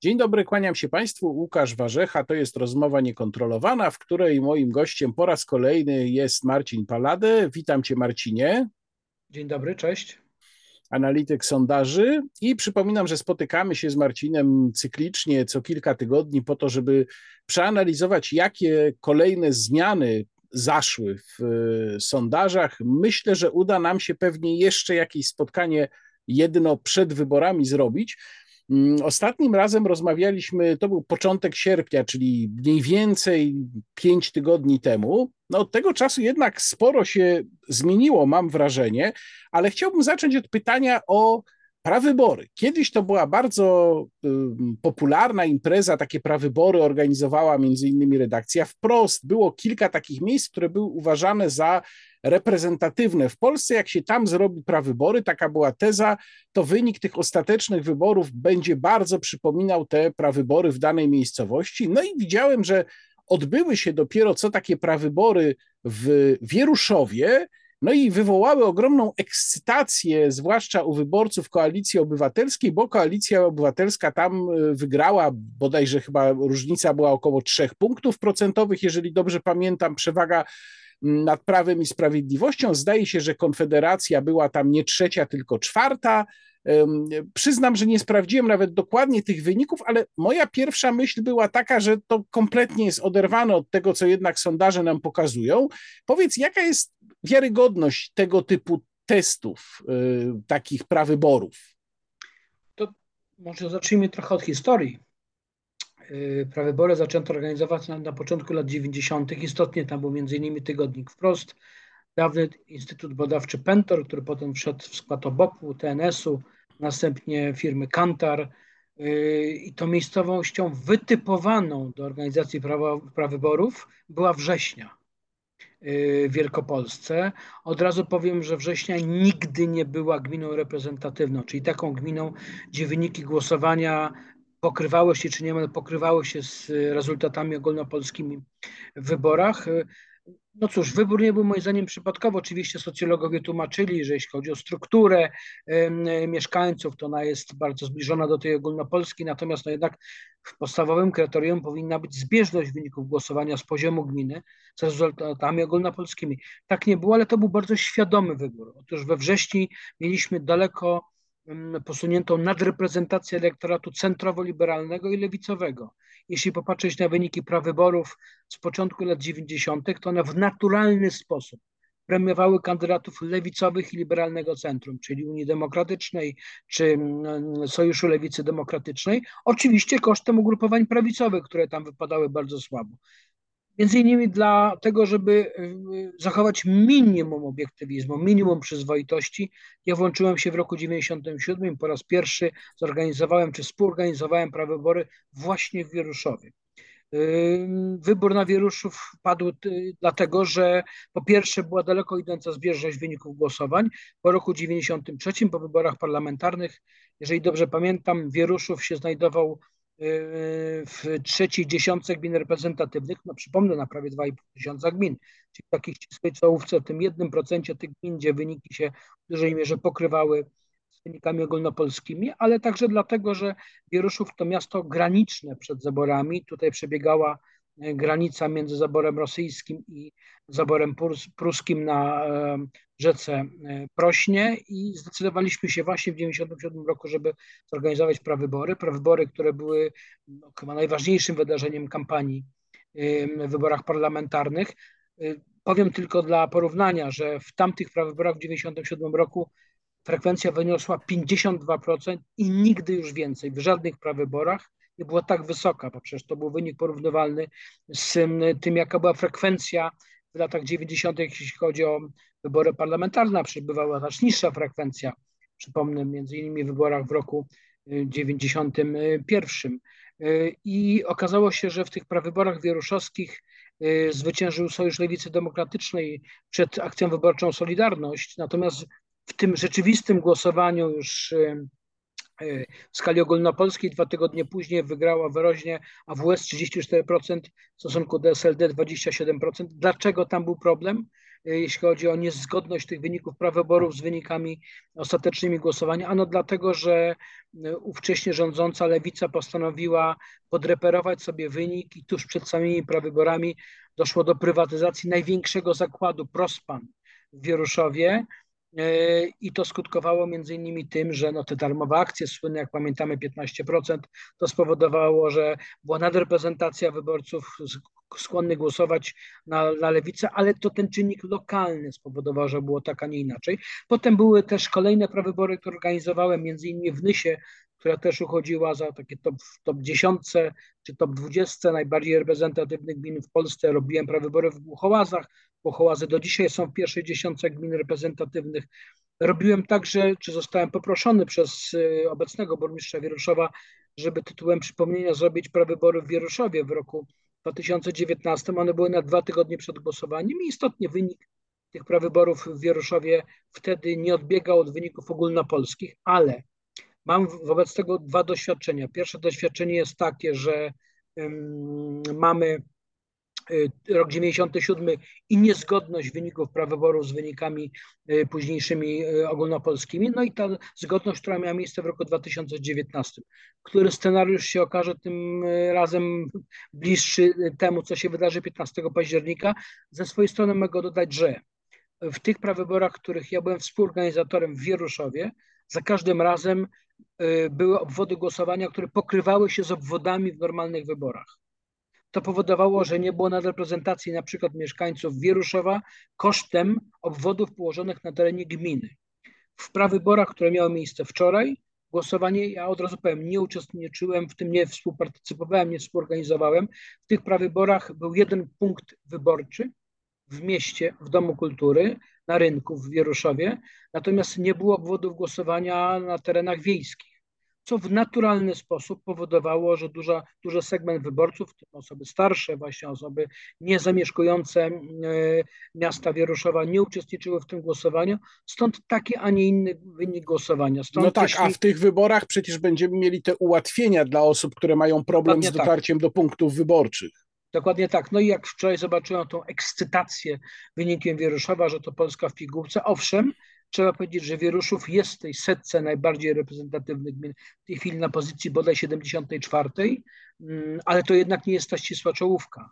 Dzień dobry, kłaniam się Państwu. Łukasz Warzecha, to jest rozmowa niekontrolowana, w której moim gościem po raz kolejny jest Marcin Palade. Witam Cię, Marcinie. Dzień dobry, cześć. Analityk sondaży i przypominam, że spotykamy się z Marcinem cyklicznie co kilka tygodni po to, żeby przeanalizować, jakie kolejne zmiany zaszły w e, sondażach. Myślę, że uda nam się pewnie jeszcze jakieś spotkanie jedno przed wyborami zrobić. Mm, ostatnim razem rozmawialiśmy, to był początek sierpnia, czyli mniej więcej pięć tygodni temu. No, od tego czasu jednak sporo się zmieniło, mam wrażenie, ale chciałbym zacząć od pytania o prawybory. Kiedyś to była bardzo y, popularna impreza, takie prawybory organizowała między innymi redakcja Wprost. Było kilka takich miejsc, które były uważane za reprezentatywne. W Polsce, jak się tam zrobi prawybory, taka była teza, to wynik tych ostatecznych wyborów będzie bardzo przypominał te prawybory w danej miejscowości. No i widziałem, że odbyły się dopiero co takie prawybory w Wieruszowie, no i wywołały ogromną ekscytację, zwłaszcza u wyborców Koalicji Obywatelskiej, bo Koalicja Obywatelska tam e, wygrała, bodajże chyba różnica była około 3 punktów procentowych, jeżeli dobrze pamiętam, przewaga nad Prawem i Sprawiedliwością. Zdaje się, że Konfederacja była tam nie trzecia, tylko czwarta. Przyznam, że nie sprawdziłem nawet dokładnie tych wyników, ale moja pierwsza myśl była taka, że to kompletnie jest oderwane od tego, co jednak sondaże nam pokazują. Powiedz, jaka jest wiarygodność tego typu testów, y, takich prawyborów? To może zacznijmy trochę od historii. Y, prawybory zaczęto organizować na, na początku lat 90. Istotnie tam był m.in. tygodnik Wprost, dawny Instytut Badawczy Pentor, który potem wszedł w skład OBOP-u, TNS-u, następnie firmy Kantar. Y, I tą miejscowością wytypowaną do organizacji prawa, prawyborów była Września y, w Wielkopolsce. Od razu powiem, że Września nigdy nie była gminą reprezentatywną, czyli taką gminą, gdzie wyniki głosowania pokrywało się, czy niemal pokrywało się z rezultatami ogólnopolskimi w wyborach. No cóż, wybór nie był moim zdaniem przypadkowy. Oczywiście socjologowie tłumaczyli, że jeśli chodzi o strukturę mieszkańców, to ona jest bardzo zbliżona do tej ogólnopolskiej, natomiast no jednak w podstawowym kryterium powinna być zbieżność wyników głosowania z poziomu gminy z rezultatami ogólnopolskimi. Tak nie było, ale to był bardzo świadomy wybór. Otóż we wrześniu mieliśmy daleko posuniętą nadreprezentację elektoratu centrowo-liberalnego i lewicowego. Jeśli popatrzeć na wyniki prawyborów z początku lat 90., to one w naturalny sposób premiowały kandydatów lewicowych i liberalnego centrum, czyli Unii Demokratycznej czy Sojuszu Lewicy Demokratycznej, oczywiście kosztem ugrupowań prawicowych, które tam wypadały bardzo słabo. Między innymi dlatego, żeby y, zachować minimum obiektywizmu, minimum przyzwoitości. Ja włączyłem się w roku 97, po raz pierwszy zorganizowałem czy współorganizowałem prawybory właśnie w Wieruszowie. Wybór na Wieruszów padł dlatego, że po pierwsze była daleko idąca zbieżność wyników głosowań. Po roku 93, po wyborach parlamentarnych, jeżeli dobrze pamiętam, Wieruszów się znajdował w trzeciej dziesiątce gmin reprezentatywnych, no przypomnę, na prawie 2,5 tysiąca gmin, czyli w takiej ścisłej czołówce, tym jednym procencie tych gmin, gdzie wyniki się w dużej mierze pokrywały z wynikami ogólnopolskimi, ale także dlatego, że Wieruszów to miasto graniczne przed zaborami. Tutaj przebiegała granica między zaborem rosyjskim i zaborem pruskim na e, rzece e, Prośnie i zdecydowaliśmy się właśnie w 1997 roku, żeby zorganizować prawybory. Prawybory, które były no, chyba najważniejszym wydarzeniem kampanii w wyborach parlamentarnych. Powiem tylko dla porównania, że w tamtych prawyborach w 1997 roku frekwencja wyniosła 52% i nigdy już więcej w żadnych prawyborach nie była tak wysoka, bo przecież to był wynik porównywalny z tym, jaka była frekwencja w latach 90., jeśli chodzi o wybory parlamentarne, przybywała znacznie niższa frekwencja. Przypomnę, między innymi w wyborach w roku 91. Y, I okazało się, że w tych prawyborach wieruszowskich y, zwyciężył Sojusz Lewicy Demokratycznej przed akcją wyborczą Solidarność, natomiast w tym rzeczywistym głosowaniu już y, w skali ogólnopolskiej dwa tygodnie później wygrała wyraźnie AWS 34%, w stosunku do SLD 27%. Dlaczego tam był problem? jeśli chodzi o niezgodność tych wyników prawyborów z wynikami ostatecznymi głosowania. Ano dlatego, że ówcześnie rządząca lewica postanowiła podreperować sobie wynik i tuż przed samymi prawyborami doszło do prywatyzacji największego zakładu Prospan w Wieruszowie E, i to skutkowało między innymi tym, że no te darmowe akcje słynne, jak pamiętamy 15%, to spowodowało, że była nadreprezentacja wyborców skłonnych głosować na, na lewicę, ale to ten czynnik lokalny spowodował, że było tak, a nie inaczej. Potem były też kolejne prawybory, które organizowałem, między innymi w Nysie, która też uchodziła za takie top, top 10 czy top 20 najbardziej reprezentatywnych gmin w Polsce. Robiłem prawybory w Głuchołazach, Pochołazy do dzisiaj są w pierwszej dziesiątce gmin reprezentatywnych. Robiłem także, czy zostałem poproszony przez y, obecnego burmistrza Wieruszowa, żeby tytułem przypomnienia zrobić prawybory w Wieruszowie w roku 2019. One były na dwa tygodnie przed głosowaniem i istotnie wynik tych prawyborów w Wieruszowie wtedy nie odbiegał od wyników ogólnopolskich, ale mam wobec tego dwa doświadczenia. Pierwsze doświadczenie jest takie, że mamy Y, rok 97 i niezgodność wyników prawyborów z wynikami y, późniejszymi y, ogólnopolskimi, no i ta zgodność, która miała miejsce w roku 2019. Który scenariusz się okaże tym razem bliższy temu, co się wydarzy 15 października? Ze swojej strony mogę dodać, że w tych prawyborach, których ja byłem współorganizatorem w Wieruszowie, za każdym razem były obwody głosowania, które pokrywały się z obwodami w normalnych wyborach. To powodowało, że nie było nadreprezentacji na przykład mieszkańców Wieruszowa kosztem obwodów położonych na terenie gminy. W prawyborach, które miały miejsce wczoraj, głosowanie, ja od razu powiem, nie uczestniczyłem w tym, nie współpartycypowałem, nie współorganizowałem. W tych prawyborach był jeden punkt wyborczy w mieście, w Domu Kultury, na rynku w Wieruszowie, natomiast nie było obwodów głosowania na terenach wiejskich co w naturalny sposób powodowało, że duża, duży segment wyborców, w tym osoby starsze, właśnie osoby niezamieszkujące e, miasta Wieruszowa nie uczestniczyły w tym głosowaniu, stąd taki, a nie inny wynik głosowania. Stąd no tak, jeśli... a w tych wyborach przecież będziemy mieli te ułatwienia dla osób, które mają problem z tak. dotarciem tak. do punktów wyborczych. Dokładnie tak. No i jak wczoraj zobaczyłem tą ekscytację wynikiem Wieruszowa, że to Polska w pigułce, owszem, Trzeba powiedzieć, że Wieruszów jest w tej setce najbardziej reprezentatywnych gmin, w tej chwili na pozycji bodaj 74, mm, ale to jednak nie jest ta ścisła czołówka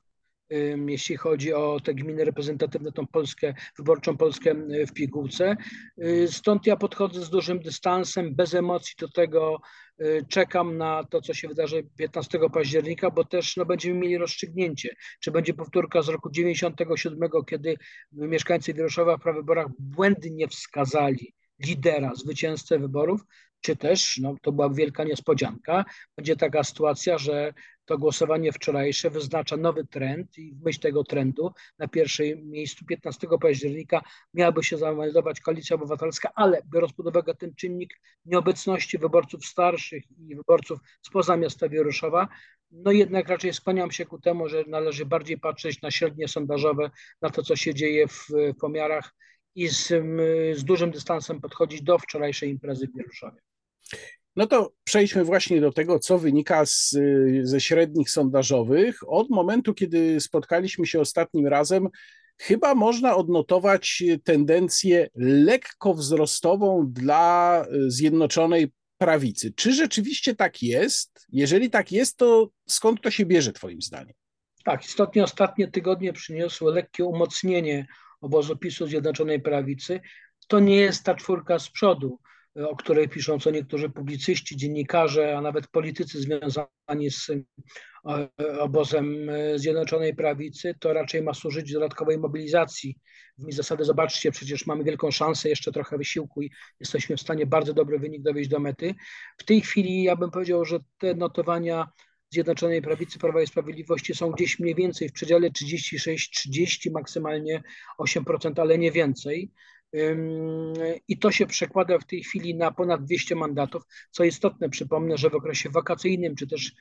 jeśli chodzi o te gminy reprezentatywne, tą Polskę, wyborczą Polskę w pigułce. Y, stąd ja podchodzę z dużym dystansem, bez emocji do tego, y, czekam na to, co się wydarzy 15 października, bo też no, będziemy mieli rozstrzygnięcie, czy będzie powtórka z roku 97, kiedy mieszkańcy Wieroszowa w prawyborach błędnie wskazali lidera, zwycięzcę wyborów, czy też, no to była wielka niespodzianka, będzie taka sytuacja, że to głosowanie wczorajsze wyznacza nowy trend i w myśl tego trendu na pierwszym miejscu 15 października miałaby się zameldować Koalicja Obywatelska, ale biorąc pod uwagę ten czynnik nieobecności wyborców starszych i wyborców spoza miasta Wieruszowa, no jednak raczej skłaniam się ku temu, że należy bardziej patrzeć na średnie sondażowe, na to, co się dzieje w pomiarach i z, z dużym dystansem podchodzić do wczorajszej imprezy w Wieruszowie. No to przejdźmy właśnie do tego, co wynika z, ze średnich sondażowych. Od momentu, kiedy spotkaliśmy się ostatnim razem, chyba można odnotować tendencję lekko wzrostową dla Zjednoczonej Prawicy. Czy rzeczywiście tak jest? Jeżeli tak jest, to skąd to się bierze, Twoim zdaniem? Tak, istotnie ostatnie tygodnie przyniosły lekkie umocnienie obozu PiSu Zjednoczonej Prawicy. To nie jest ta czwórka z przodu o której piszą co niektórzy publicyści, dziennikarze, a nawet politycy związani z e, obozem e, Zjednoczonej Prawicy, to raczej ma służyć dodatkowej mobilizacji. W zasady zobaczcie, przecież mamy wielką szansę, jeszcze trochę wysiłku i jesteśmy w stanie bardzo dobry wynik dowieść do mety. W tej chwili ja bym powiedział, że te notowania Zjednoczonej Prawicy Prawa i Sprawiedliwości są gdzieś mniej więcej w przedziale 36-30, maksymalnie 8%, ale nie więcej. I to się przekłada w tej chwili na ponad 200 mandatów. Co istotne, przypomnę, że w okresie wakacyjnym, czy też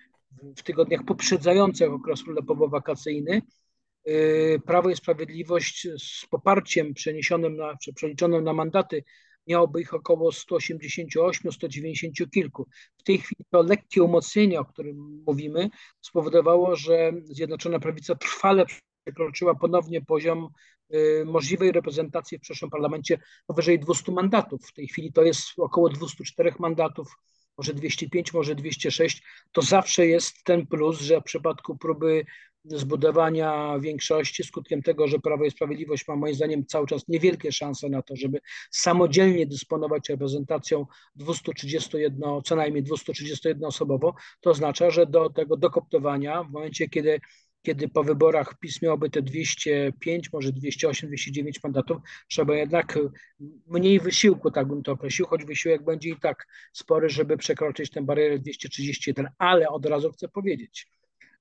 w tygodniach poprzedzających okres urlopowo-wakacyjny, y, Prawo i Sprawiedliwość z poparciem przeniesionym na, czy przeliczonym na mandaty miałoby ich około 188, 190 kilku. W tej chwili to lekkie umocnienie, o którym mówimy, spowodowało, że Zjednoczona Prawica trwale przekroczyła ponownie poziom y, możliwej reprezentacji w przyszłym parlamencie powyżej 200 mandatów. W tej chwili to jest około 204 mandatów, może 205, może 206. To zawsze jest ten plus, że w przypadku próby zbudowania większości, skutkiem tego, że Prawo i Sprawiedliwość ma moim zdaniem cały czas niewielkie szanse na to, żeby samodzielnie dysponować reprezentacją 231, co najmniej 231 osobowo, to oznacza, że do tego dokoptowania w momencie, kiedy kiedy po wyborach PiS miałoby te 205, może 208, 209 mandatów, trzeba jednak mniej wysiłku, tak bym to określił, choć wysiłek będzie i tak spory, żeby przekroczyć tę barierę 231, ale od razu chcę powiedzieć,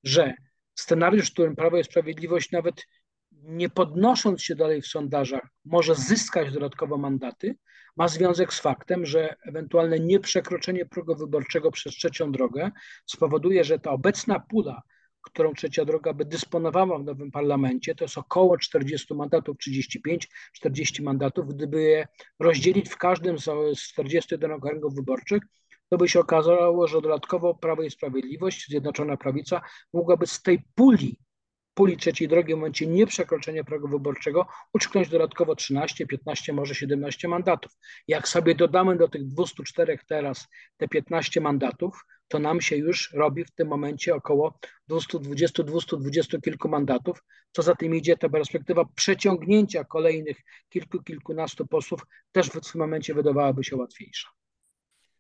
że scenariusz, w którym Prawo i Sprawiedliwość nawet nie podnosząc się dalej w sondażach, może zyskać dodatkowo mandaty, ma związek z faktem, że ewentualne nieprzekroczenie progu wyborczego przez trzecią drogę spowoduje, że ta obecna pula, którą trzecia droga by dysponowała w nowym parlamencie, to jest około 40 mandatów, 35-40 mandatów, gdyby je rozdzielić w każdym z 41 okręgów wyborczych, to by się okazało, że dodatkowo Prawo i Sprawiedliwość, Zjednoczona Prawica mogłaby z tej puli, puli trzeciej drogi w momencie nieprzekroczenia progu wyborczego uczknąć dodatkowo 13, 15, może 17 mandatów. Jak sobie dodamy do tych 204 teraz te 15 mandatów, to nam się już robi w tym momencie około 220, 220 kilku mandatów. Co za tym idzie, ta perspektywa przeciągnięcia kolejnych kilku, kilkunastu posłów też w tym momencie wydawałaby się łatwiejsza.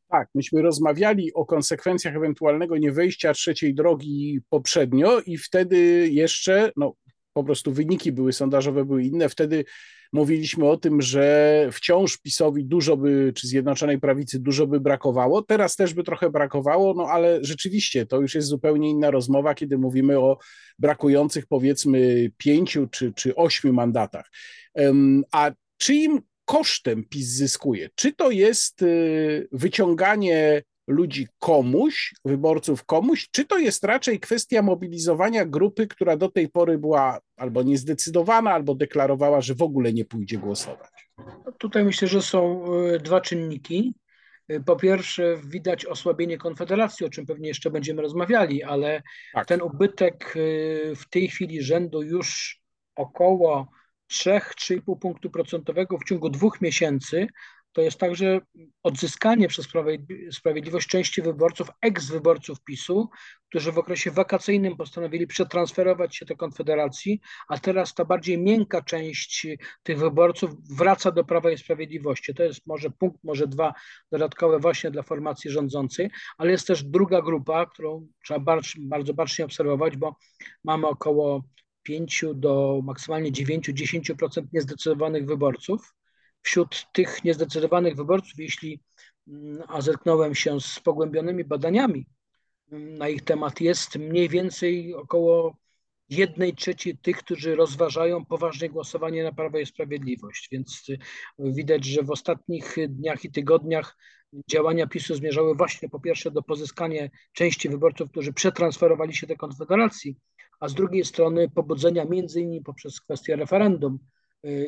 Tak, myśmy rozmawiali o konsekwencjach ewentualnego niewejścia trzeciej drogi poprzednio i wtedy jeszcze, no po prostu wyniki były sondażowe, były inne. Wtedy mówiliśmy o tym, że wciąż PiSowi dużo by, czy Zjednoczonej Prawicy dużo by brakowało. Teraz też by trochę brakowało, no ale rzeczywiście to już jest zupełnie inna rozmowa, kiedy mówimy o brakujących powiedzmy pięciu czy, czy ośmiu mandatach. A czyim kosztem PiS zyskuje? Czy to jest y, wyciąganie ludzi komuś, wyborców komuś, czy to jest raczej kwestia mobilizowania grupy, która do tej pory była albo niezdecydowana, albo deklarowała, że w ogóle nie pójdzie głosować? No tutaj myślę, że są y, dwa czynniki. Y, po pierwsze, widać osłabienie Konfederacji, o czym pewnie jeszcze będziemy rozmawiali, ale tak. ten ubytek w tej chwili rzędu już około 3-3,5 punktu procentowego w ciągu dwóch miesięcy, to jest także odzyskanie przez Sprawiedliwość części wyborców, eks-wyborców PiSu, którzy w okresie wakacyjnym postanowili przetransferować się do Konfederacji, a teraz ta bardziej miękka część tych wyborców wraca do Prawa i Sprawiedliwości. To jest może punkt, może dwa dodatkowe właśnie dla formacji rządzącej, ale jest też druga grupa, którą trzeba bardzo, bardzo bacznie obserwować, bo mamy około 5 do maksymalnie 9-10% niezdecydowanych wyborców. Wśród tych niezdecydowanych wyborców, jeśli mm, a zetknąłem się z pogłębionymi badaniami mm, na ich temat, jest mniej więcej około jednej trzeciej tych, którzy rozważają poważnie głosowanie na Prawo i Sprawiedliwość. Więc y, widać, że w ostatnich dniach i tygodniach działania PiSu zmierzały właśnie po pierwsze do pozyskania części wyborców, którzy przetransferowali się do Konfederacji, a z drugiej strony pobudzenia między innymi poprzez kwestię referendum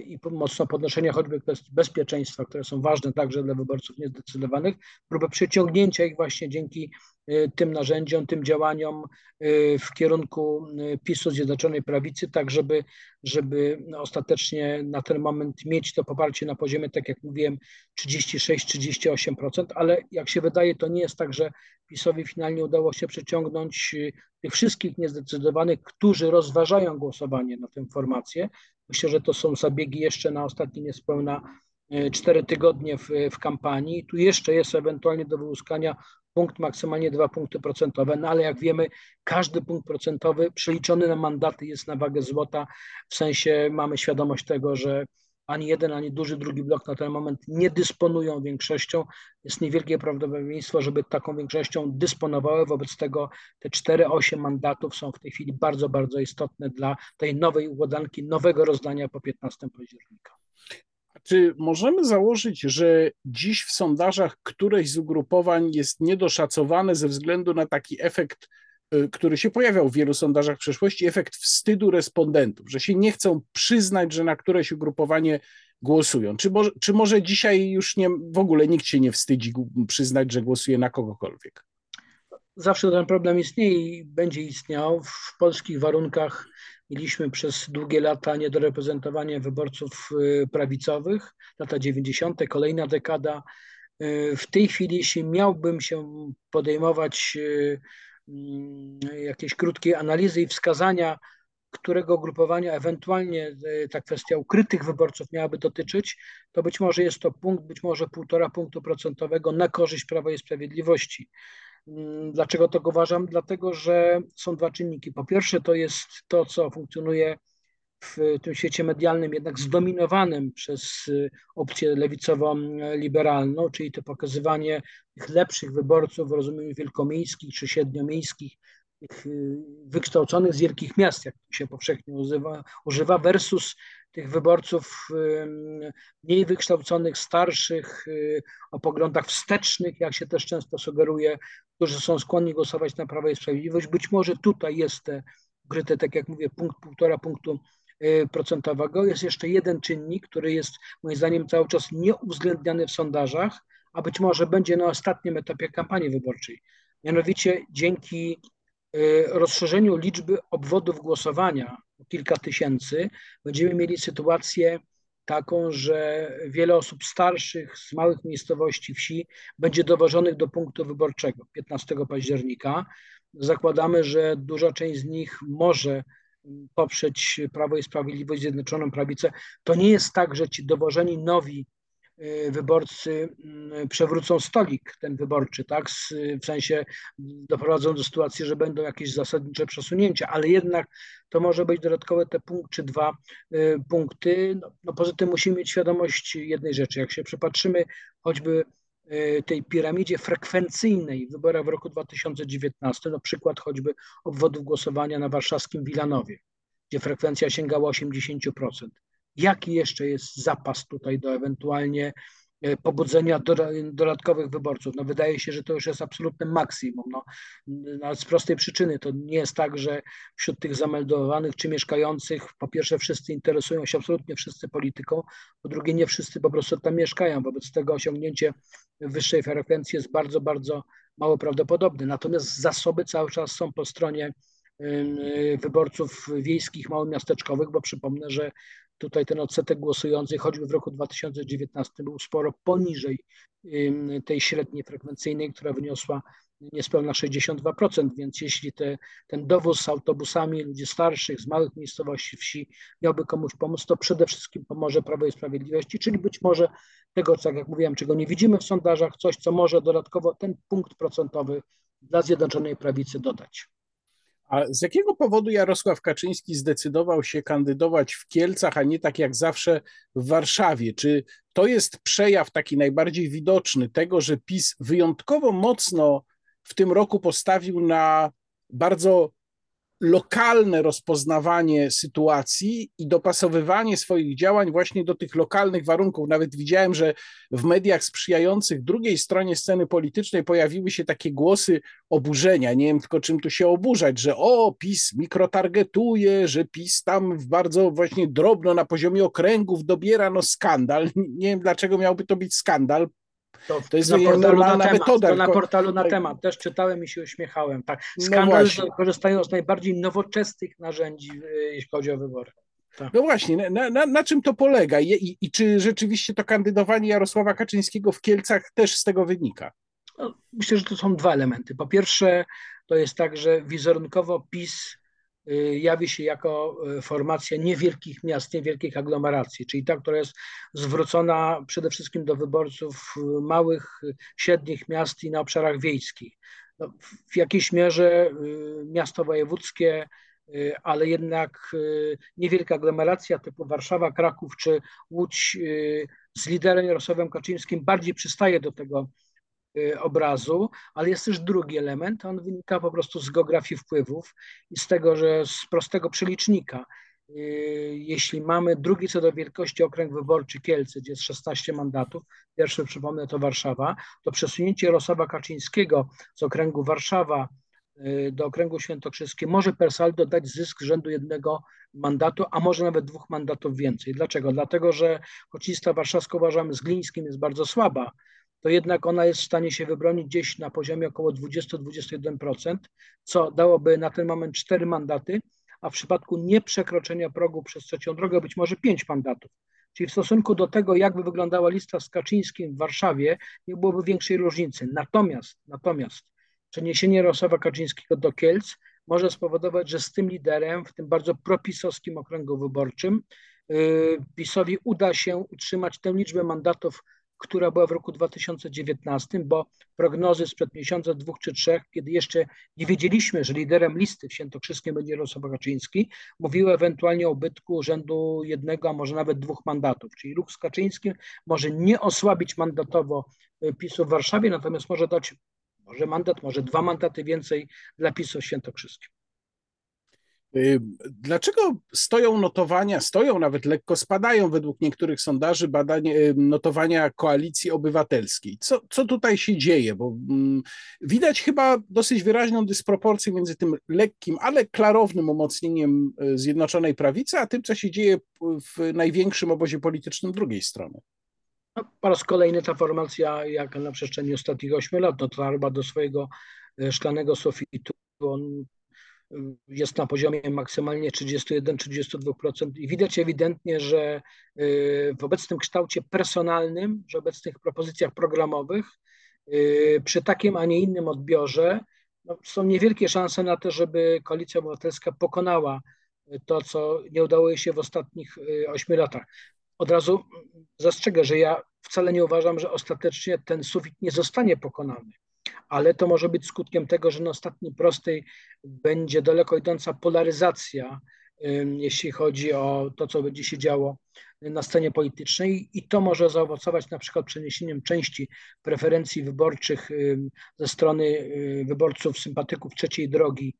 i mocno podnoszenia choćby kwestii bezpieczeństwa, które są ważne także dla wyborców niezdecydowanych, próbę przyciągnięcia ich właśnie dzięki y, tym narzędziom, tym działaniom y, w kierunku PiSu Zjednoczonej Prawicy, tak żeby, żeby ostatecznie na ten moment mieć to poparcie na poziomie, tak jak mówiłem, 36-38%, ale jak się wydaje, to nie jest tak, że PiSowi finalnie udało się przeciągnąć y, tych wszystkich niezdecydowanych, którzy rozważają głosowanie na tę formację. Myślę, że to są zabiegi jeszcze na ostatnie niespełna y, cztery tygodnie w, w kampanii. Tu jeszcze jest ewentualnie do wyłuskania punkt, maksymalnie dwa punkty procentowe, no ale jak wiemy, każdy punkt procentowy przeliczony na mandaty jest na wagę złota, w sensie mamy świadomość tego, że ani jeden, ani duży drugi blok na ten moment nie dysponują większością. Jest niewielkie prawdopodobieństwo, żeby taką większością dysponowały. Wobec tego te 4-8 mandatów są w tej chwili bardzo, bardzo istotne dla tej nowej układanki, nowego rozdania po 15 października. Czy możemy założyć, że dziś w sondażach któreś z ugrupowań jest niedoszacowane ze względu na taki efekt który się pojawiał w wielu sondażach w przeszłości, efekt wstydu respondentów, że się nie chcą przyznać, że na któreś ugrupowanie głosują. Czy może, czy może dzisiaj już nie, w ogóle nikt się nie wstydzi przyznać, że głosuje na kogokolwiek? Zawsze ten problem istnieje i będzie istniał. W polskich warunkach Mieliśmy przez długie lata niedoreprezentowanie wyborców prawicowych, lata 90., kolejna dekada. W tej chwili, jeśli miałbym się podejmować mm, jakieś krótkie analizy i wskazania, którego grupowania ewentualnie e, ta kwestia ukrytych wyborców miałaby dotyczyć, to być może jest to punkt, być może półtora punktu procentowego na korzyść Prawa i Sprawiedliwości. Mm, dlaczego to uważam? Dlatego, że są dwa czynniki. Po pierwsze, to jest to, co funkcjonuje w tym świecie medialnym, jednak zdominowanym przez e, opcję lewicową-liberalną, czyli to pokazywanie tych lepszych wyborców w rozumieniu wielkomiejskich czy średniomiejskich, tych y, wykształconych z wielkich miast, jak się powszechnie używa, używa versus tych wyborców mniej wykształconych, starszych, y, o poglądach wstecznych, jak się też często sugeruje, którzy są skłonni głosować na Prawo i Sprawiedliwość. Być może tutaj jest te ukryte, tak jak mówię, punkt, półtora punktu y, procentowego. Jest jeszcze jeden czynnik, który jest moim zdaniem cały czas nieuwzględniany w sondażach, a być może będzie na ostatnim etapie kampanii wyborczej. Mianowicie dzięki Y, rozszerzeniu liczby obwodów głosowania o kilka tysięcy, będziemy mieli sytuację taką, że wiele osób starszych z małych miejscowości, wsi będzie dowożonych do punktu wyborczego 15 października. Zakładamy, że duża część z nich może poprzeć Prawo i Sprawiedliwość, Zjednoczoną Prawicę. To nie jest tak, że ci dowożeni nowi Y, wyborcy mm, przewrócą stolik ten wyborczy, tak? W sensie doprowadzą do sytuacji, że będą jakieś zasadnicze przesunięcia, ale jednak to może być dodatkowe te punkt czy dwa y, punkty. No, no poza tym musimy mieć świadomość jednej rzeczy. Jak się przypatrzymy choćby y, tej piramidzie frekwencyjnej w wyborach w roku 2019, no przykład choćby obwodów głosowania na warszawskim Wilanowie, gdzie frekwencja sięgała 80% jaki jeszcze jest zapas tutaj do ewentualnie pobudzenia dodatkowych wyborców. No wydaje się, że to już jest absolutne maksimum. No, z prostej przyczyny to nie jest tak, że wśród tych zameldowanych czy mieszkających po pierwsze wszyscy interesują się absolutnie wszyscy polityką, po drugie nie wszyscy po prostu tam mieszkają. Wobec tego osiągnięcie wyższej frekwencji jest bardzo, bardzo mało prawdopodobne. Natomiast zasoby cały czas są po stronie wyborców wiejskich, małomiasteczkowych, bo przypomnę, że Tutaj ten odsetek głosujących, choćby w roku 2019, był sporo poniżej tej średniej frekwencyjnej, która wyniosła niespełna 62%, więc jeśli te, ten dowóz z autobusami ludzi starszych z małych miejscowości, wsi miałby komuś pomóc, to przede wszystkim pomoże Prawo i Sprawiedliwości, czyli być może tego, tak jak mówiłem, czego nie widzimy w sondażach, coś, co może dodatkowo ten punkt procentowy dla Zjednoczonej Prawicy dodać. A z jakiego powodu Jarosław Kaczyński zdecydował się kandydować w Kielcach, a nie tak jak zawsze w Warszawie? Czy to jest przejaw taki najbardziej widoczny tego, że PiS wyjątkowo mocno w tym roku postawił na bardzo lokalne rozpoznawanie sytuacji i dopasowywanie swoich działań właśnie do tych lokalnych warunków. Nawet widziałem, że w mediach sprzyjających drugiej stronie sceny politycznej pojawiły się takie głosy oburzenia. Nie wiem tylko czym tu się oburzać, że o, PiS mikrotargetuje, że PiS tam bardzo właśnie drobno na poziomie okręgów dobiera, no skandal. Nie wiem dlaczego miałby to być skandal. To, to jest na normalna na metoda. To na portalu na temat też czytałem i się uśmiechałem. Tak. No Skandal, no że korzystają z najbardziej nowoczesnych narzędzi, e, jeśli chodzi o wybory. Tak. No właśnie, na, na, na, czym to polega I, i, i, czy rzeczywiście to kandydowanie Jarosława Kaczyńskiego w Kielcach też z tego wynika? No, myślę, że to są dwa elementy. Po pierwsze, to jest tak, że wizerunkowo PiS jawi się jako y, formacja niewielkich miast, niewielkich aglomeracji, czyli ta, która jest zwrócona przede wszystkim do wyborców małych, średnich miast i na obszarach wiejskich. No, w jakiejś mierze y, miasto wojewódzkie, ale jednak niewielka aglomeracja typu Warszawa, Kraków czy Łódź z liderem Jarosławem Kaczyńskim bardziej przystaje do tego Y, obrazu, ale jest też drugi element, on wynika po prostu z geografii wpływów i z tego, że z prostego przelicznika. Y, jeśli mamy drugi co do wielkości okręg wyborczy Kielce, gdzie jest 16 mandatów, pierwszy przypomnę to Warszawa, to przesunięcie Jarosława Kaczyńskiego z okręgu Warszawa y, do okręgu świętokrzyskim może per saldo dać zysk rzędu jednego mandatu, a może nawet dwóch mandatów więcej. Dlaczego? Dlatego, że choć lista warszawska uważamy z Glińskim jest bardzo słaba, to jednak ona jest w stanie się wybronić gdzieś na poziomie około 20-21%, co dałoby na ten moment cztery mandaty, a w przypadku nieprzekroczenia progu przez trzecią drogę być może pięć mandatów. Czyli w stosunku do tego, jakby wyglądała lista z Kaczyńskim w Warszawie, nie byłoby większej różnicy. Natomiast, natomiast przeniesienie Jarosława Kaczyńskiego do Kielc może spowodować, że z tym liderem w tym bardzo propisowskim okręgu wyborczym yy, PiSowi uda się utrzymać tę liczbę mandatów, która była w roku 2019, bo prognozy sprzed miesiąca, dwóch czy trzech, kiedy jeszcze nie wiedzieliśmy, że liderem listy w Świętokrzyskiem będzie Jarosław Kaczyński, mówiły ewentualnie o ubytku rzędu jednego, a może nawet dwóch mandatów. Czyli ruch z Kaczyńskim może nie osłabić mandatowo y, PiSu w Warszawie, natomiast może dać może mandat, może dwa mandaty więcej dla PiSu w Świętokrzyskim. Dlaczego stoją notowania, stoją nawet lekko spadają według niektórych sondaży badanie, y, notowania koalicji obywatelskiej? Co, co tutaj się dzieje? Bo mm, widać chyba dosyć wyraźną dysproporcję między tym lekkim, ale klarownym umocnieniem y, Zjednoczonej Prawicy, a tym, co się dzieje w największym obozie politycznym drugiej strony. No, po raz kolejny ta formacja, jak na przestrzeni ostatnich ośmiu lat, dotarła do swojego szklanego sufitu. On jest na poziomie maksymalnie 31-32% i widać ewidentnie, że y, w obecnym kształcie personalnym, w obecnych propozycjach programowych, y, przy takim, a nie innym odbiorze, no, są niewielkie szanse na to, żeby Koalicja Obywatelska pokonała to, co nie udało jej się w ostatnich y, ośmiu latach. Od razu zastrzegę, że ja wcale nie uważam, że ostatecznie ten sufit nie zostanie pokonany ale to może być skutkiem tego, że na ostatniej prostej będzie daleko idąca polaryzacja, jeśli chodzi o to, co będzie się działo na scenie politycznej. I to może zaowocować na przykład przeniesieniem części preferencji wyborczych ze strony y, wyborców, sympatyków trzeciej drogi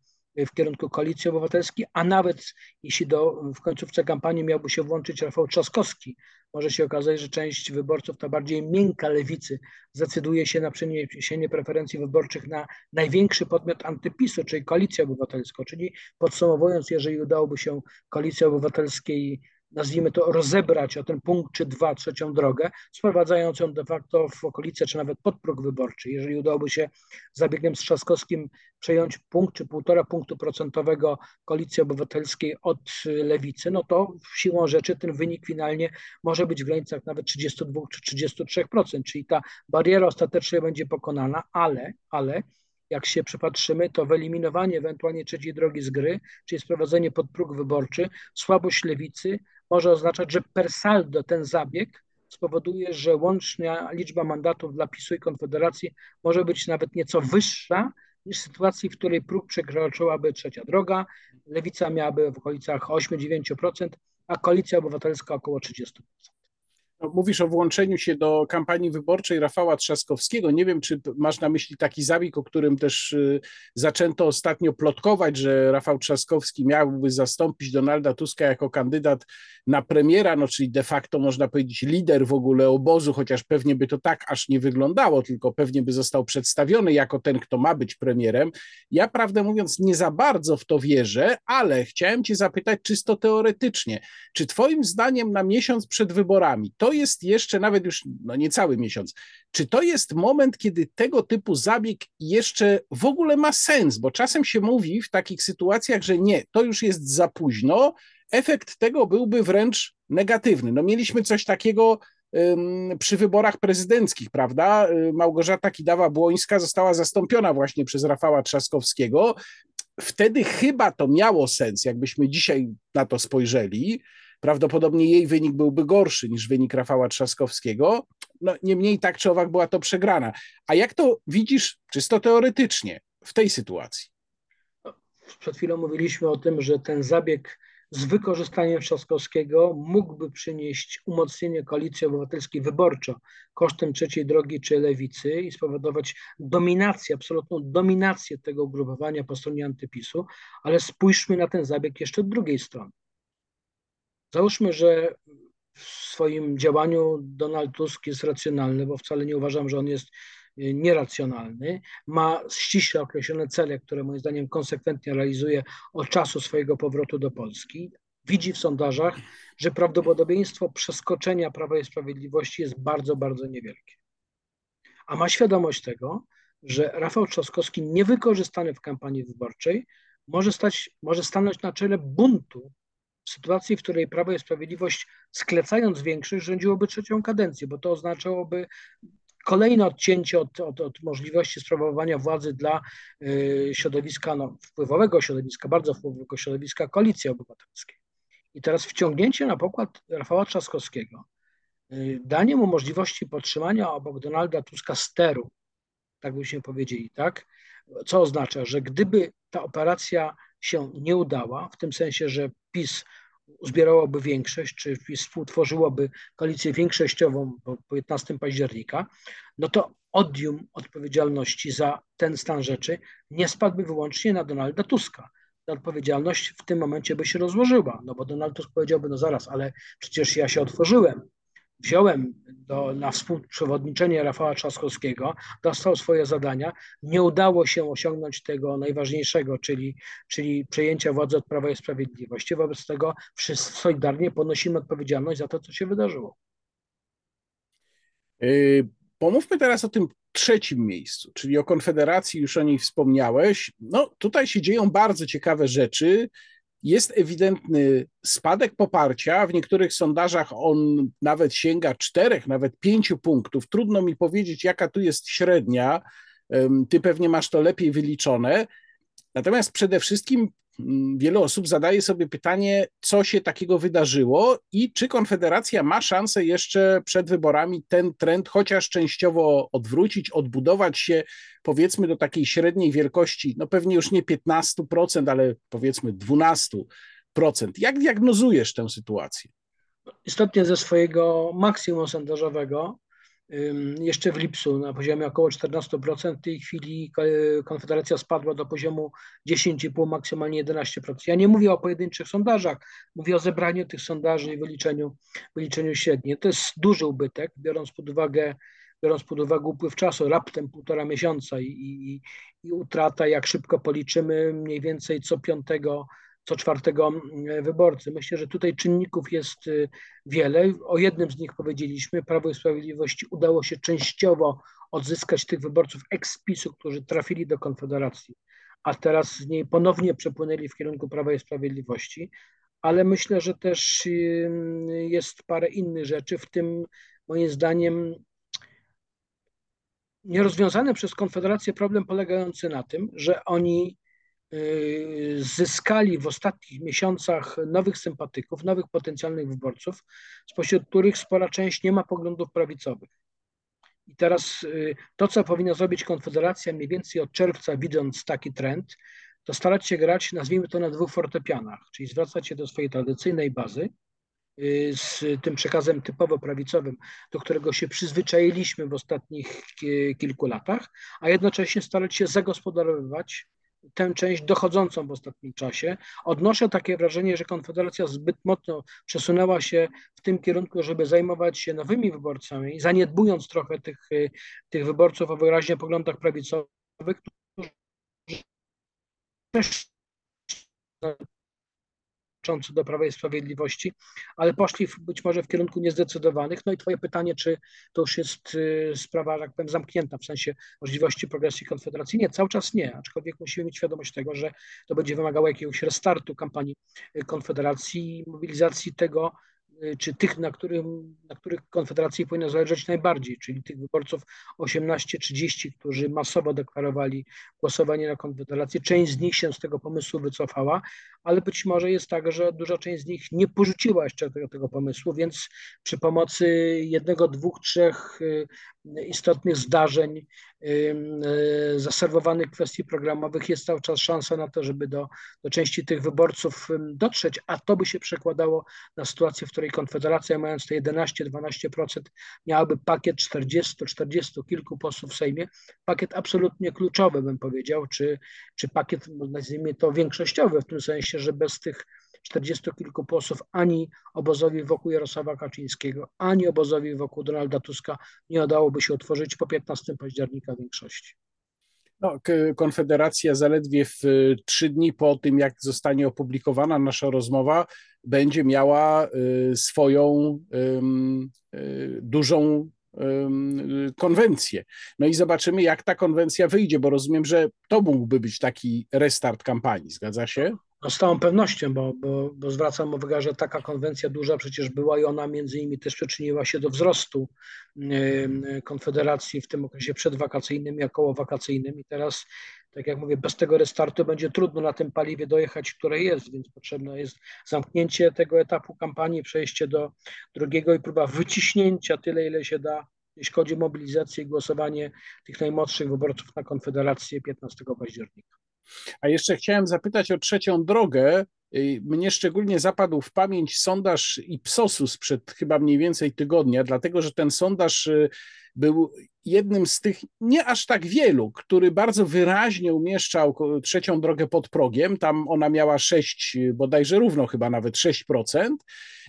w kierunku Koalicji Obywatelskiej, a nawet jeśli do, w końcówce kampanii miałby się włączyć Rafał Trzaskowski, może się okazać, że część wyborców, ta bardziej miękka lewicy, zdecyduje się na przeniesienie preferencji wyborczych na największy podmiot antypisu, czyli Koalicję Obywatelską. Czyli podsumowując, jeżeli udałoby się Koalicji Obywatelskiej nazwijmy to, rozebrać o ten punkt czy dwa trzecią drogę, sprowadzając ją de facto w okolice czy nawet pod próg wyborczy. Jeżeli udałoby się zabiegiem z Trzaskowskim przejąć punkt czy półtora punktu procentowego Koalicji Obywatelskiej od lewicy, no to siłą rzeczy ten wynik finalnie może być w granicach nawet 32 czy 33%, czyli ta bariera ostatecznie będzie pokonana, ale, ale jak się przypatrzymy, to wyeliminowanie ewentualnie trzeciej drogi z gry, czyli sprowadzenie pod próg wyborczy, słabość lewicy może oznaczać, że per saldo ten zabieg spowoduje, że łączna liczba mandatów dla PiSu i Konfederacji może być nawet nieco wyższa niż w sytuacji, w której próg przekroczyłaby trzecia droga, lewica miałaby w okolicach 8-9%, a koalicja obywatelska około 30%. No, mówisz o włączeniu się do kampanii wyborczej Rafała Trzaskowskiego. Nie wiem, czy masz na myśli taki zabieg, o którym też y, zaczęto ostatnio plotkować, że Rafał Trzaskowski miałby zastąpić Donalda Tuska jako kandydat na premiera, no czyli de facto można powiedzieć lider w ogóle obozu, chociaż pewnie by to tak aż nie wyglądało, tylko pewnie by został przedstawiony jako ten, kto ma być premierem. Ja prawdę mówiąc nie za bardzo w to wierzę, ale chciałem cię zapytać czysto teoretycznie, czy twoim zdaniem na miesiąc przed wyborami to to jest jeszcze nawet już no niecały miesiąc. Czy to jest moment, kiedy tego typu zabieg jeszcze w ogóle ma sens? Bo czasem się mówi w takich sytuacjach, że nie, to już jest za późno. Efekt tego byłby wręcz negatywny. No mieliśmy coś takiego przy wyborach prezydenckich, prawda? Małgorzata Kidawa-Błońska została zastąpiona właśnie przez Rafała Trzaskowskiego. Wtedy chyba to miało sens, jakbyśmy dzisiaj na to spojrzeli, Prawdopodobnie jej wynik byłby gorszy niż wynik Rafała Trzaskowskiego. No, niemniej tak czy owak była to przegrana. A jak to widzisz czysto teoretycznie w tej sytuacji? Przed chwilą mówiliśmy o tym, że ten zabieg z wykorzystaniem Trzaskowskiego mógłby przynieść umocnienie koalicji obywatelskiej wyborczo kosztem trzeciej drogi czy lewicy i spowodować dominację, absolutną dominację tego ugrupowania po stronie antypisu, ale spójrzmy na ten zabieg jeszcze od drugiej strony. Załóżmy, że w swoim działaniu Donald Tusk jest racjonalny, bo wcale nie uważam, że on jest y, nieracjonalny, ma ściśle określone cele, które moim zdaniem konsekwentnie realizuje od czasu swojego powrotu do Polski. Widzi w sondażach, że prawdopodobieństwo przeskoczenia Prawa i Sprawiedliwości jest bardzo, bardzo niewielkie. A ma świadomość tego, że Rafał Trzaskowski niewykorzystany w kampanii wyborczej może, stać, może stanąć na czele buntu sytuacji, w której Prawo i Sprawiedliwość, sklecając większość, rządziłoby trzecią kadencję, bo to oznaczałoby kolejne odcięcie od, od, od możliwości sprawowania władzy dla y, środowiska, no, wpływowego środowiska, bardzo wpływowego środowiska Koalicji Obywatelskiej. I teraz wciągnięcie na pokład Rafała Trzaskowskiego, y, danie mu możliwości podtrzymania obok Donalda Tuska steru, tak byśmy powiedzieli, tak? Co oznacza, że gdyby ta operacja się nie udała, w tym sensie, że PiS uzbierałoby większość, czy PiS współtworzyłoby koalicję większościową po 15 października, no to odium odpowiedzialności za ten stan rzeczy nie spadłby wyłącznie na Donalda Tuska. Ta odpowiedzialność w tym momencie by się rozłożyła, no bo Donald Tusk powiedziałby, no zaraz, ale przecież ja się otworzyłem, wziąłem do, na współprzewodniczenie Rafała Trzaskowskiego, dostał swoje zadania, nie udało się osiągnąć tego najważniejszego, czyli, czyli przejęcia władzy od Prawa i Sprawiedliwości. Wobec tego wszyscy solidarnie ponosimy odpowiedzialność za to, co się wydarzyło. Yy, pomówmy teraz o tym trzecim miejscu, czyli o Konfederacji, już o niej wspomniałeś. No, tutaj się dzieją bardzo ciekawe rzeczy jest ewidentny spadek poparcia. W niektórych sondażach on nawet sięga czterech, nawet pięciu punktów. Trudno mi powiedzieć, jaka tu jest średnia. Ty pewnie masz to lepiej wyliczone. Natomiast przede wszystkim wiele osób zadaje sobie pytanie, co się takiego wydarzyło i czy Konfederacja ma szansę jeszcze przed wyborami ten trend chociaż częściowo odwrócić, odbudować się powiedzmy do takiej średniej wielkości, no pewnie już nie 15%, ale powiedzmy 12%. Jak diagnozujesz tę sytuację? Istotnie ze swojego maksimum sondażowego jeszcze w lipcu na poziomie około 14%. W tej chwili Konfederacja spadła do poziomu 10,5, maksymalnie 11%. Ja nie mówię o pojedynczych sondażach, mówię o zebraniu tych sondaży i wyliczeniu, wyliczeniu średniej. To jest duży ubytek, biorąc pod uwagę biorąc pod uwagę upływ czasu, raptem półtora miesiąca i, i, i utrata, jak szybko policzymy, mniej więcej co piątego co czwartego mm, wyborcy. Myślę, że tutaj czynników jest y, wiele. O jednym z nich powiedzieliśmy. Prawo i Sprawiedliwości udało się częściowo odzyskać tych wyborców ex-PiSu, którzy trafili do Konfederacji, a teraz z niej ponownie przepłynęli w kierunku Prawa i Sprawiedliwości. Ale myślę, że też y, jest parę innych rzeczy, w tym moim zdaniem nierozwiązany przez Konfederację problem polegający na tym, że oni zyskali w ostatnich miesiącach nowych sympatyków, nowych potencjalnych wyborców, spośród których spora część nie ma poglądów prawicowych. I teraz y, to, co powinna zrobić Konfederacja mniej więcej od czerwca, widząc taki trend, to starać się grać, nazwijmy to na dwóch fortepianach, czyli zwracać się do swojej tradycyjnej bazy y, z tym przekazem typowo prawicowym, do którego się przyzwyczailiśmy w ostatnich kilku latach, a jednocześnie starać się zagospodarowywać tę część dochodzącą w ostatnim czasie. Odnoszę takie wrażenie, że Konfederacja zbyt mocno przesunęła się w tym kierunku, żeby zajmować się nowymi wyborcami, zaniedbując trochę tych, tych wyborców o wyraźnie poglądach prawicowych, którzy do Prawa i Sprawiedliwości, ale poszli w, być może w kierunku niezdecydowanych. No i twoje pytanie, czy to już jest y, sprawa, jak powiem, zamknięta w sensie możliwości progresji konfederacji? Nie, cały czas nie, aczkolwiek musimy mieć świadomość tego, że to będzie wymagało jakiegoś restartu kampanii y, konfederacji, mobilizacji tego, czy tych, na, którym, na których Konfederacji powinno zależeć najbardziej, czyli tych wyborców 18-30, którzy masowo deklarowali głosowanie na Konfederację. Część z nich się z tego pomysłu wycofała, ale być może jest tak, że duża część z nich nie porzuciła jeszcze tego, tego pomysłu, więc przy pomocy jednego, dwóch, trzech y, istotnych zdarzeń y, zaserwowanych kwestii programowych jest cały czas szansa na to, żeby do, do części tych wyborców dotrzeć, a to by się przekładało na sytuację, w której Konfederacja mając te 11-12% miałaby pakiet 40-40 kilku posłów w Sejmie, pakiet absolutnie kluczowy bym powiedział, czy, czy pakiet nazwijmy to większościowy w tym sensie, że bez tych 40 kilku posłów ani obozowi wokół Jarosława Kaczyńskiego, ani obozowi wokół Donalda Tuska nie udałoby się utworzyć po 15 października większości. No, Konfederacja zaledwie w y, trzy dni po tym, jak zostanie opublikowana nasza rozmowa, będzie miała y, swoją y, dużą konwencję. No i zobaczymy, jak ta konwencja wyjdzie, bo rozumiem, że to mógłby być taki restart kampanii, zgadza się? No z całą pewnością, bo, bo, bo zwracam uwagę, że taka konwencja duża przecież była i ona między innymi też przyczyniła się do wzrostu Konfederacji w tym okresie przedwakacyjnym i okołowakacyjnym i teraz tak jak mówię, bez tego restartu będzie trudno na tym paliwie dojechać, które jest, więc potrzebne jest zamknięcie tego etapu kampanii, przejście do drugiego i próba wyciśnięcia tyle, ile się da, jeśli chodzi o mobilizację i głosowanie tych najmłodszych wyborców na Konfederację 15 października. A jeszcze chciałem zapytać o trzecią drogę. Mnie szczególnie zapadł w pamięć sondaż Ipsosu sprzed chyba mniej więcej tygodnia, dlatego że ten sondaż y, był jednym z tych nie aż tak wielu, który bardzo wyraźnie umieszczał trzecią drogę pod progiem. Tam ona miała 6, bodajże równo chyba nawet 6%.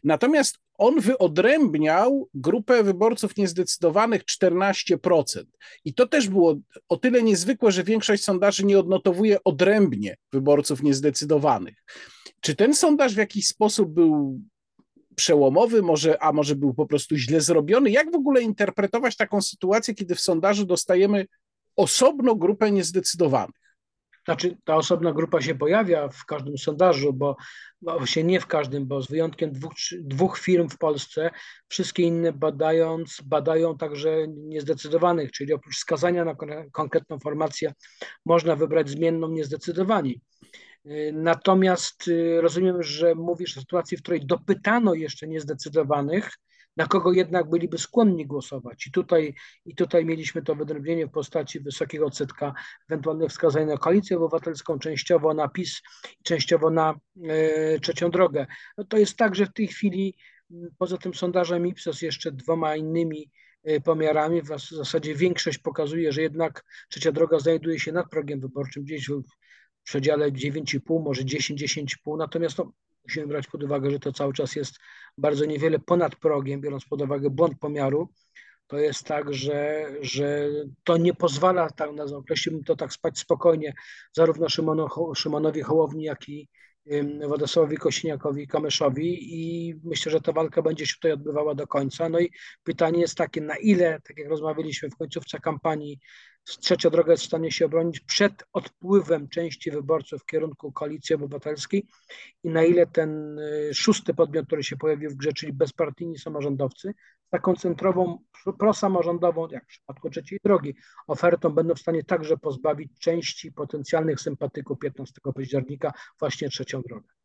Natomiast on wyodrębniał grupę wyborców niezdecydowanych 14%. I to też było o tyle niezwykłe, że większość sondaży nie odnotowuje odrębnie wyborców niezdecydowanych. Czy ten sondaż w jakiś sposób był przełomowy, może, a może był po prostu źle zrobiony? Jak w ogóle interpretować taką sytuację, kiedy w sondażu dostajemy osobną grupę niezdecydowanych? Znaczy, ta osobna grupa się pojawia w każdym sondażu, bo właśnie nie w każdym, bo z wyjątkiem dwóch, dwóch firm w Polsce, wszystkie inne badając, badają także niezdecydowanych, czyli oprócz wskazania na konkretną formację można wybrać zmienną niezdecydowani. Natomiast y, rozumiem, że mówisz o sytuacji, w której dopytano jeszcze niezdecydowanych, na kogo jednak byliby skłonni głosować. I tutaj, i tutaj mieliśmy to wyodrębnienie w postaci wysokiego odsetka ewentualnych wskazań na koalicję obywatelską, częściowo na PiS, częściowo na e, trzecią drogę. No to jest tak, że w tej chwili poza tym sondażem Ipsos jeszcze dwoma innymi e, pomiarami, w zasadzie większość pokazuje, że jednak trzecia droga znajduje się nad progiem wyborczym, gdzieś w przedziale 9,5, może 10, 10,5, natomiast no, musimy brać pod uwagę, że to cały czas jest bardzo niewiele ponad progiem, biorąc pod uwagę błąd pomiaru. To jest tak, że, że to nie pozwala, tak, określiłbym to tak spać spokojnie, zarówno Szymono, Szymonowi Hołowni, jak i Władysławowi Kosiniakowi Kamyszowi i myślę, że ta walka będzie się tutaj odbywała do końca. No i pytanie jest takie, na ile, tak jak rozmawialiśmy w końcówce kampanii, trzecia droga jest w stanie się obronić przed odpływem części wyborców w kierunku koalicji obywatelskiej i na ile ten y, szósty podmiot, który się pojawił w grze, czyli bezpartyjni samorządowcy, taką centrową, prosamorządową, jak w przypadku trzeciej drogi, ofertą będą w stanie także pozbawić części potencjalnych sympatyków 15 października właśnie trzecią drogę.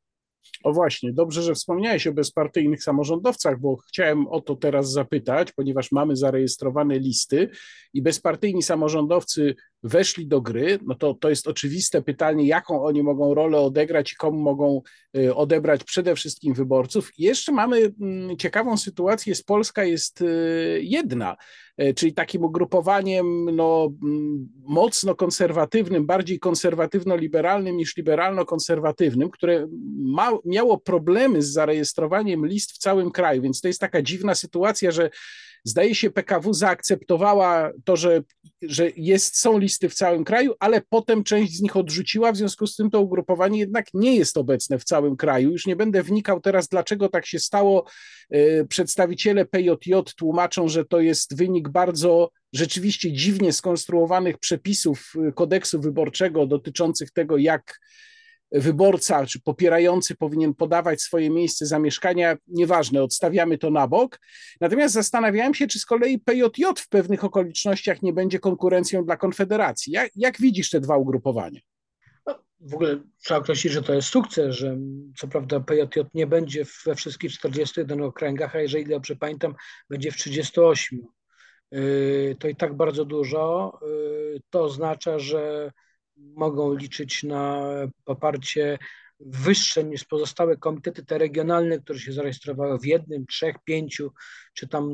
O właśnie, dobrze, że wspomniałeś o bezpartyjnych samorządowcach, bo chciałem o to teraz zapytać, ponieważ mamy zarejestrowane listy i bezpartyjni samorządowcy weszli do gry, no to to jest oczywiste pytanie, jaką oni mogą rolę odegrać i komu mogą y, odebrać przede wszystkim wyborców. I jeszcze mamy mm, ciekawą sytuację, z Polska jest y, jedna, y, czyli takim ugrupowaniem no, mm, mocno konserwatywnym, bardziej konserwatywno-liberalnym niż liberalno-konserwatywnym, które ma, miało problemy z zarejestrowaniem list w całym kraju, więc to jest taka dziwna sytuacja, że Zdaje się, PKW zaakceptowała to, że, że jest, są listy w całym kraju, ale potem część z nich odrzuciła, w związku z tym to ugrupowanie jednak nie jest obecne w całym kraju. Już nie będę wnikał teraz, dlaczego tak się stało. E, przedstawiciele PJJ tłumaczą, że to jest wynik bardzo rzeczywiście dziwnie skonstruowanych przepisów e, kodeksu wyborczego dotyczących tego, jak wyborca czy popierający powinien podawać swoje miejsce zamieszkania, nieważne, odstawiamy to na bok. Natomiast zastanawiałem się, czy z kolei PJJ w pewnych okolicznościach nie będzie konkurencją dla Konfederacji. Jak, jak widzisz te dwa ugrupowania? No, w ogóle trzeba określić, że to jest sukces, że co prawda PJJ nie będzie we wszystkich 41 okręgach, a jeżeli dobrze pamiętam, będzie w 38. Yy, to i tak bardzo dużo. Yy, to oznacza, że mogą liczyć na poparcie wyższe niż pozostałe komitety te regionalne, które się zarejestrowały w jednym, trzech, pięciu, czy tam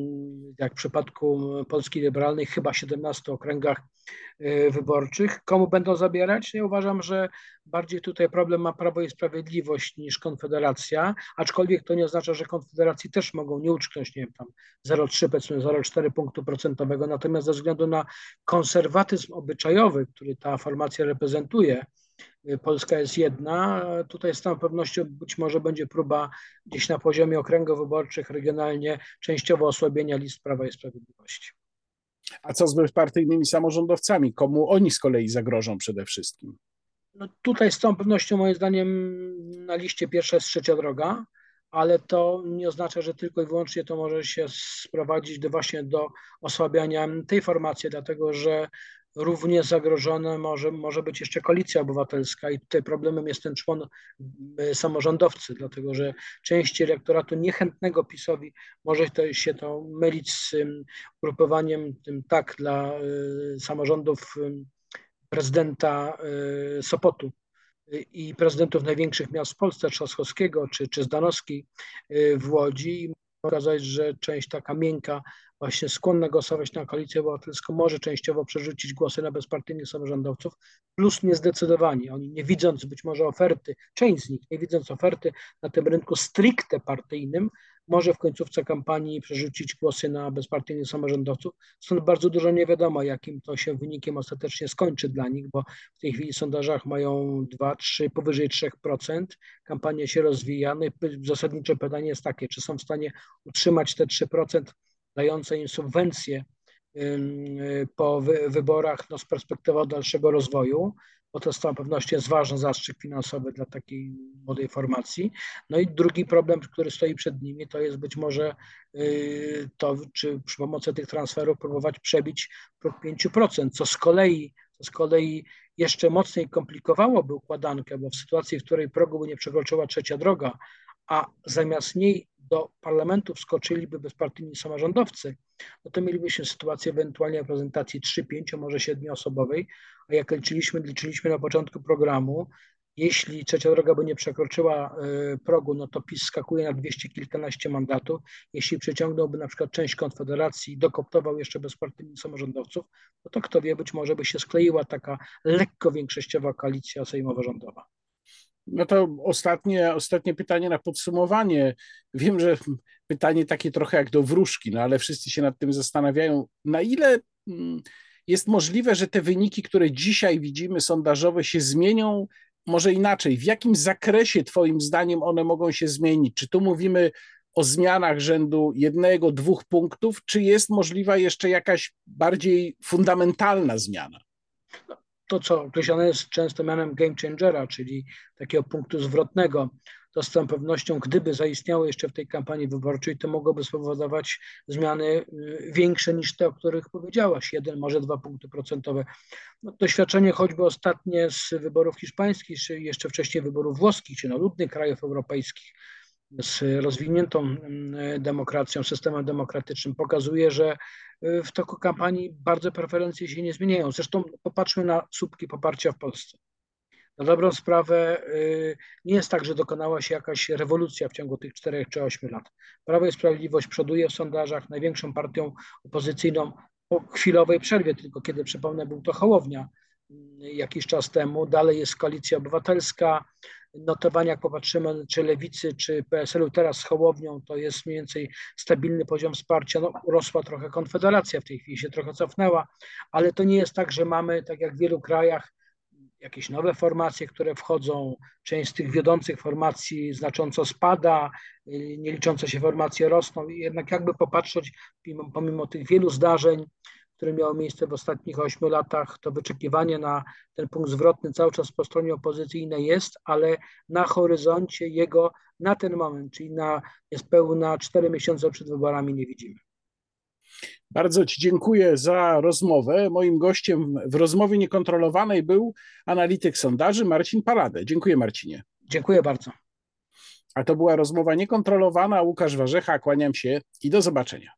jak w przypadku Polski Liberalnej chyba 17 okręgach e, wyborczych. Komu będą zabierać? Ja uważam, że bardziej tutaj problem ma Prawo i Sprawiedliwość niż Konfederacja, aczkolwiek to nie oznacza, że Konfederacji też mogą nie uczknąć, nie wiem, tam 0,3 powiedzmy 0,4 punktu procentowego, natomiast ze względu na konserwatyzm obyczajowy, który ta formacja reprezentuje, Polska jest jedna. Tutaj z całą pewnością być może będzie próba gdzieś na poziomie okręgów wyborczych regionalnie częściowo osłabienia list Prawa i Sprawiedliwości. A co z bezpartyjnymi samorządowcami? Komu oni z kolei zagrożą przede wszystkim? No tutaj z całą pewnością moim zdaniem na liście pierwsza jest trzecia droga, ale to nie oznacza, że tylko i wyłącznie to może się sprowadzić do właśnie do osłabiania tej formacji, dlatego że równie zagrożona może, może być jeszcze koalicja obywatelska i tutaj problemem jest ten człon y, samorządowcy, dlatego że część elektoratu niechętnego PiSowi może to, się to mylić z grupowaniem tym tak dla y, samorządów prezydenta y, Sopotu i prezydentów największych miast w Polsce, Trzaskowskiego czy, czy Zdanowski w Łodzi. Okazać, że część taka miękka właśnie skłonna głosować na koalicję obywatelską, może częściowo przerzucić głosy na bezpartyjnych samorządowców, plus niezdecydowani. Oni nie widząc być może oferty, część z nich nie widząc oferty na tym rynku stricte partyjnym, może w końcówce kampanii przerzucić głosy na bezpartyjnych samorządowców. Stąd bardzo dużo nie wiadomo, jakim to się wynikiem ostatecznie skończy dla nich, bo w tej chwili w sondażach mają 2, 3, powyżej 3%. Kampania się rozwija. No zasadnicze pytanie jest takie, czy są w stanie utrzymać te 3% dające im subwencje po wyborach no, z perspektywą dalszego rozwoju, bo to z całą pewnością jest ważny zastrzyk finansowy dla takiej młodej formacji. No i drugi problem, który stoi przed nimi, to jest być może y, to, czy przy pomocy tych transferów próbować przebić próg 5%, co z kolei, co z kolei jeszcze mocniej komplikowałoby układankę, bo w sytuacji, w której progu by nie przekroczyła trzecia droga, a zamiast niej do parlamentu wskoczyliby bezpartyjni samorządowcy, no to mielibyśmy sytuację ewentualnie prezentacji 3, 5, może 7 osobowej, a jak liczyliśmy, liczyliśmy na początku programu, jeśli trzecia droga by nie przekroczyła y, progu, no to PiS skakuje na dwieście kilkanaście mandatów. Jeśli przeciągnąłby na przykład część Konfederacji i dokoptował jeszcze bezpartyjnych samorządowców, no to kto wie, być może by się skleiła taka lekko większościowa koalicja sejmowo-rządowa. No to ostatnie, ostatnie pytanie na podsumowanie. Wiem, że pytanie takie trochę jak do wróżki, no ale wszyscy się nad tym zastanawiają, na ile mm, jest możliwe, że te wyniki, które dzisiaj widzimy, sondażowe, się zmienią może inaczej. W jakim zakresie, Twoim zdaniem, one mogą się zmienić? Czy tu mówimy o zmianach rzędu jednego, dwóch punktów, czy jest możliwa jeszcze jakaś bardziej fundamentalna zmiana? No, to, co określane jest często mianem game changera, czyli takiego punktu zwrotnego, to z całą pewnością, gdyby zaistniało jeszcze w tej kampanii wyborczej, to mogłoby spowodować zmiany y, większe niż te, o których powiedziałaś, jeden, może dwa punkty procentowe. No, doświadczenie choćby ostatnie z wyborów hiszpańskich, czy jeszcze wcześniej wyborów włoskich, czy na ludnych krajów europejskich, z rozwiniętą mm, demokracją, systemem demokratycznym pokazuje, że y, w toku kampanii bardzo preferencje się nie zmieniają. Zresztą popatrzmy na słupki poparcia w Polsce. Na dobrą sprawę y, nie jest tak, że dokonała się jakaś rewolucja w ciągu tych czterech czy ośmiu lat. Prawo i Sprawiedliwość przoduje w sondażach największą partią opozycyjną po chwilowej przerwie, tylko kiedy przypomnę, był to Hołownia jakiś czas temu. Dalej jest Koalicja Obywatelska, notowania, jak popatrzymy, czy Lewicy, czy PSL-u teraz z Hołownią, to jest mniej więcej stabilny poziom wsparcia. No, urosła trochę Konfederacja w tej chwili, się trochę cofnęła, ale to nie jest tak, że mamy, tak jak w wielu krajach, jakieś nowe formacje, które wchodzą. Część z tych wiodących formacji znacząco spada, nie liczące się formacje rosną. Jednak jakby popatrzeć, pomimo tych wielu zdarzeń, które miało miejsce w ostatnich ośmiu latach, to wyczekiwanie na ten punkt zwrotny cały czas po stronie opozycyjnej jest, ale na horyzoncie jego na ten moment, czyli na niespełna cztery miesiące przed wyborami nie widzimy. Bardzo Ci dziękuję za rozmowę. Moim gościem w rozmowie niekontrolowanej był analityk sondaży Marcin Paladę. Dziękuję Marcinie. Dziękuję bardzo. A to była rozmowa niekontrolowana. Łukasz Warzecha, kłaniam się i do zobaczenia.